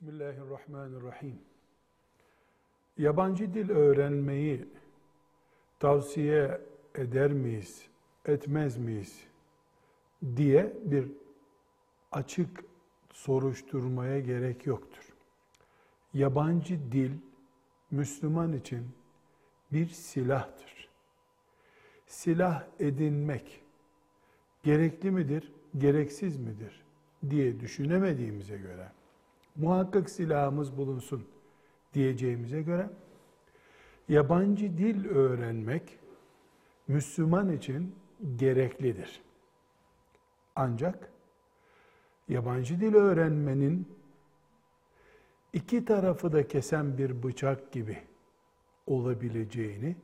Bismillahirrahmanirrahim. Yabancı dil öğrenmeyi tavsiye eder miyiz, etmez miyiz diye bir açık soruşturmaya gerek yoktur. Yabancı dil Müslüman için bir silahtır. Silah edinmek gerekli midir, gereksiz midir diye düşünemediğimize göre muhakkak silahımız bulunsun diyeceğimize göre yabancı dil öğrenmek Müslüman için gereklidir. Ancak yabancı dil öğrenmenin iki tarafı da kesen bir bıçak gibi olabileceğini,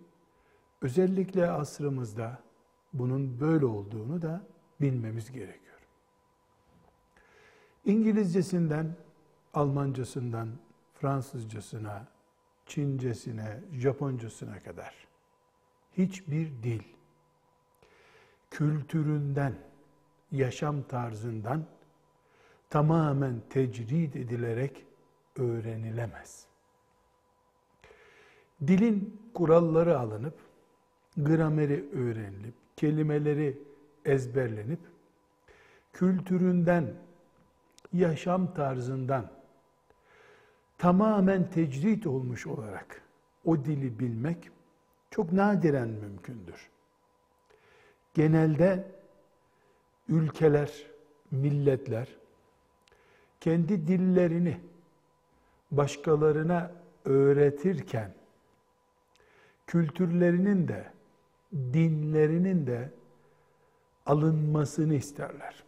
özellikle asrımızda bunun böyle olduğunu da bilmemiz gerekiyor. İngilizcesinden Almancasından Fransızcasına, Çincesine, Japoncasına kadar hiçbir dil kültüründen, yaşam tarzından tamamen tecrid edilerek öğrenilemez. Dilin kuralları alınıp, grameri öğrenilip, kelimeleri ezberlenip, kültüründen, yaşam tarzından tamamen tecrit olmuş olarak o dili bilmek çok nadiren mümkündür. Genelde ülkeler, milletler kendi dillerini başkalarına öğretirken kültürlerinin de dinlerinin de alınmasını isterler.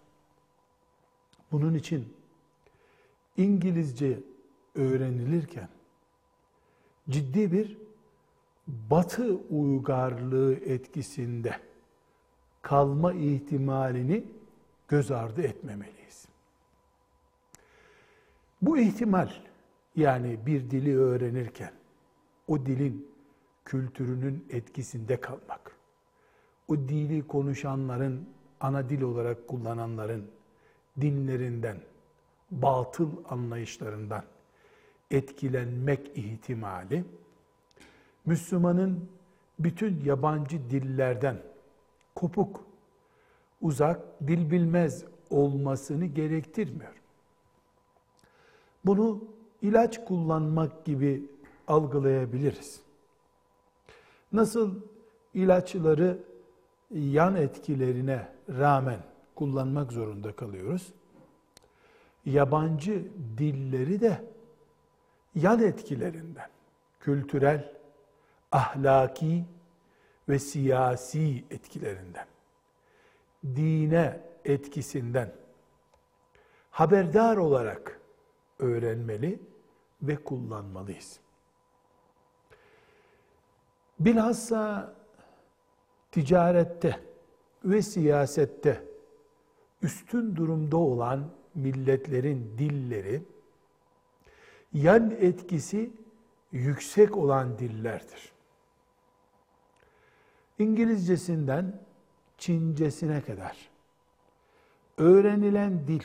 Bunun için İngilizce öğrenilirken ciddi bir batı uygarlığı etkisinde kalma ihtimalini göz ardı etmemeliyiz. Bu ihtimal yani bir dili öğrenirken o dilin kültürünün etkisinde kalmak, o dili konuşanların, ana dil olarak kullananların dinlerinden, batıl anlayışlarından etkilenmek ihtimali Müslümanın bütün yabancı dillerden kopuk, uzak, dil bilmez olmasını gerektirmiyor. Bunu ilaç kullanmak gibi algılayabiliriz. Nasıl ilaçları yan etkilerine rağmen kullanmak zorunda kalıyoruz. Yabancı dilleri de yan etkilerinden, kültürel, ahlaki ve siyasi etkilerinden, dine etkisinden haberdar olarak öğrenmeli ve kullanmalıyız. Bilhassa ticarette ve siyasette üstün durumda olan milletlerin dilleri yan etkisi yüksek olan dillerdir. İngilizcesinden Çincesine kadar öğrenilen dil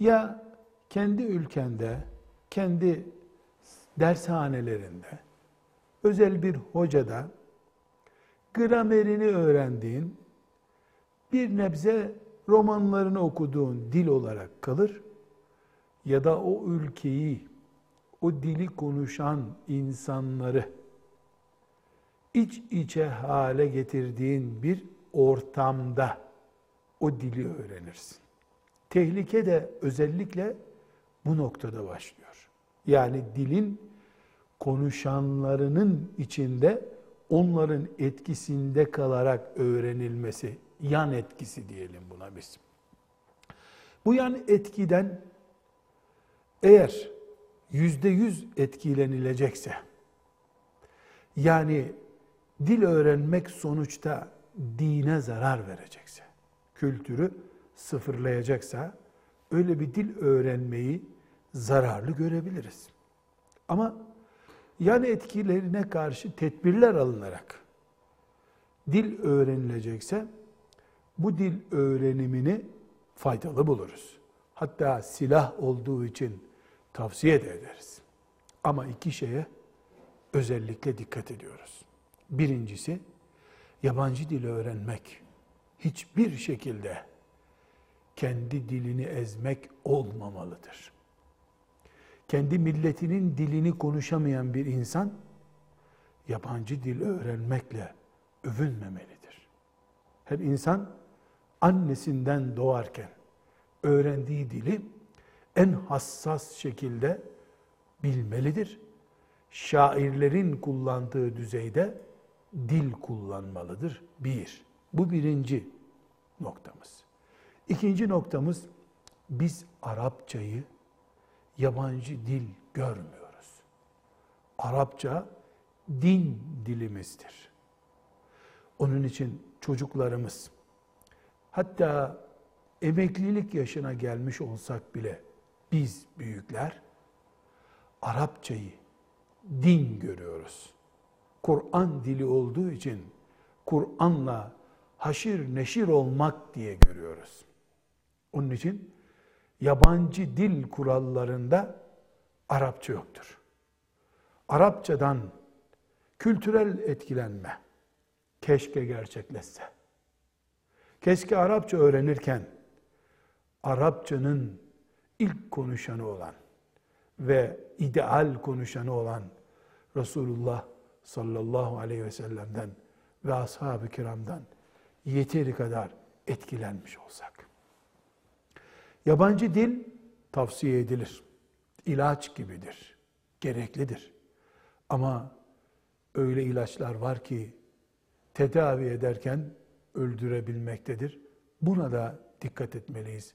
ya kendi ülkende, kendi dershanelerinde, özel bir hocada gramerini öğrendiğin, bir nebze romanlarını okuduğun dil olarak kalır ya da o ülkeyi, o dili konuşan insanları iç içe hale getirdiğin bir ortamda o dili öğrenirsin. Tehlike de özellikle bu noktada başlıyor. Yani dilin konuşanlarının içinde onların etkisinde kalarak öğrenilmesi, yan etkisi diyelim buna biz. Bu yan etkiden eğer yüzde yüz etkilenilecekse, yani dil öğrenmek sonuçta dine zarar verecekse, kültürü sıfırlayacaksa, öyle bir dil öğrenmeyi zararlı görebiliriz. Ama yan etkilerine karşı tedbirler alınarak dil öğrenilecekse, bu dil öğrenimini faydalı buluruz. Hatta silah olduğu için tavsiye de ederiz. Ama iki şeye özellikle dikkat ediyoruz. Birincisi, yabancı dili öğrenmek hiçbir şekilde kendi dilini ezmek olmamalıdır. Kendi milletinin dilini konuşamayan bir insan yabancı dil öğrenmekle övünmemelidir. Her insan annesinden doğarken öğrendiği dili en hassas şekilde bilmelidir. Şairlerin kullandığı düzeyde dil kullanmalıdır. Bir. Bu birinci noktamız. İkinci noktamız biz Arapçayı yabancı dil görmüyoruz. Arapça din dilimizdir. Onun için çocuklarımız hatta emeklilik yaşına gelmiş olsak bile biz büyükler Arapçayı din görüyoruz. Kur'an dili olduğu için Kur'an'la haşir neşir olmak diye görüyoruz. Onun için yabancı dil kurallarında Arapça yoktur. Arapçadan kültürel etkilenme keşke gerçekleşse. Keşke Arapça öğrenirken Arapçanın ilk konuşanı olan ve ideal konuşanı olan Resulullah sallallahu aleyhi ve sellem'den ve ashab-ı kiramdan yeteri kadar etkilenmiş olsak. Yabancı dil tavsiye edilir. İlaç gibidir. Gereklidir. Ama öyle ilaçlar var ki tedavi ederken öldürebilmektedir. Buna da dikkat etmeliyiz.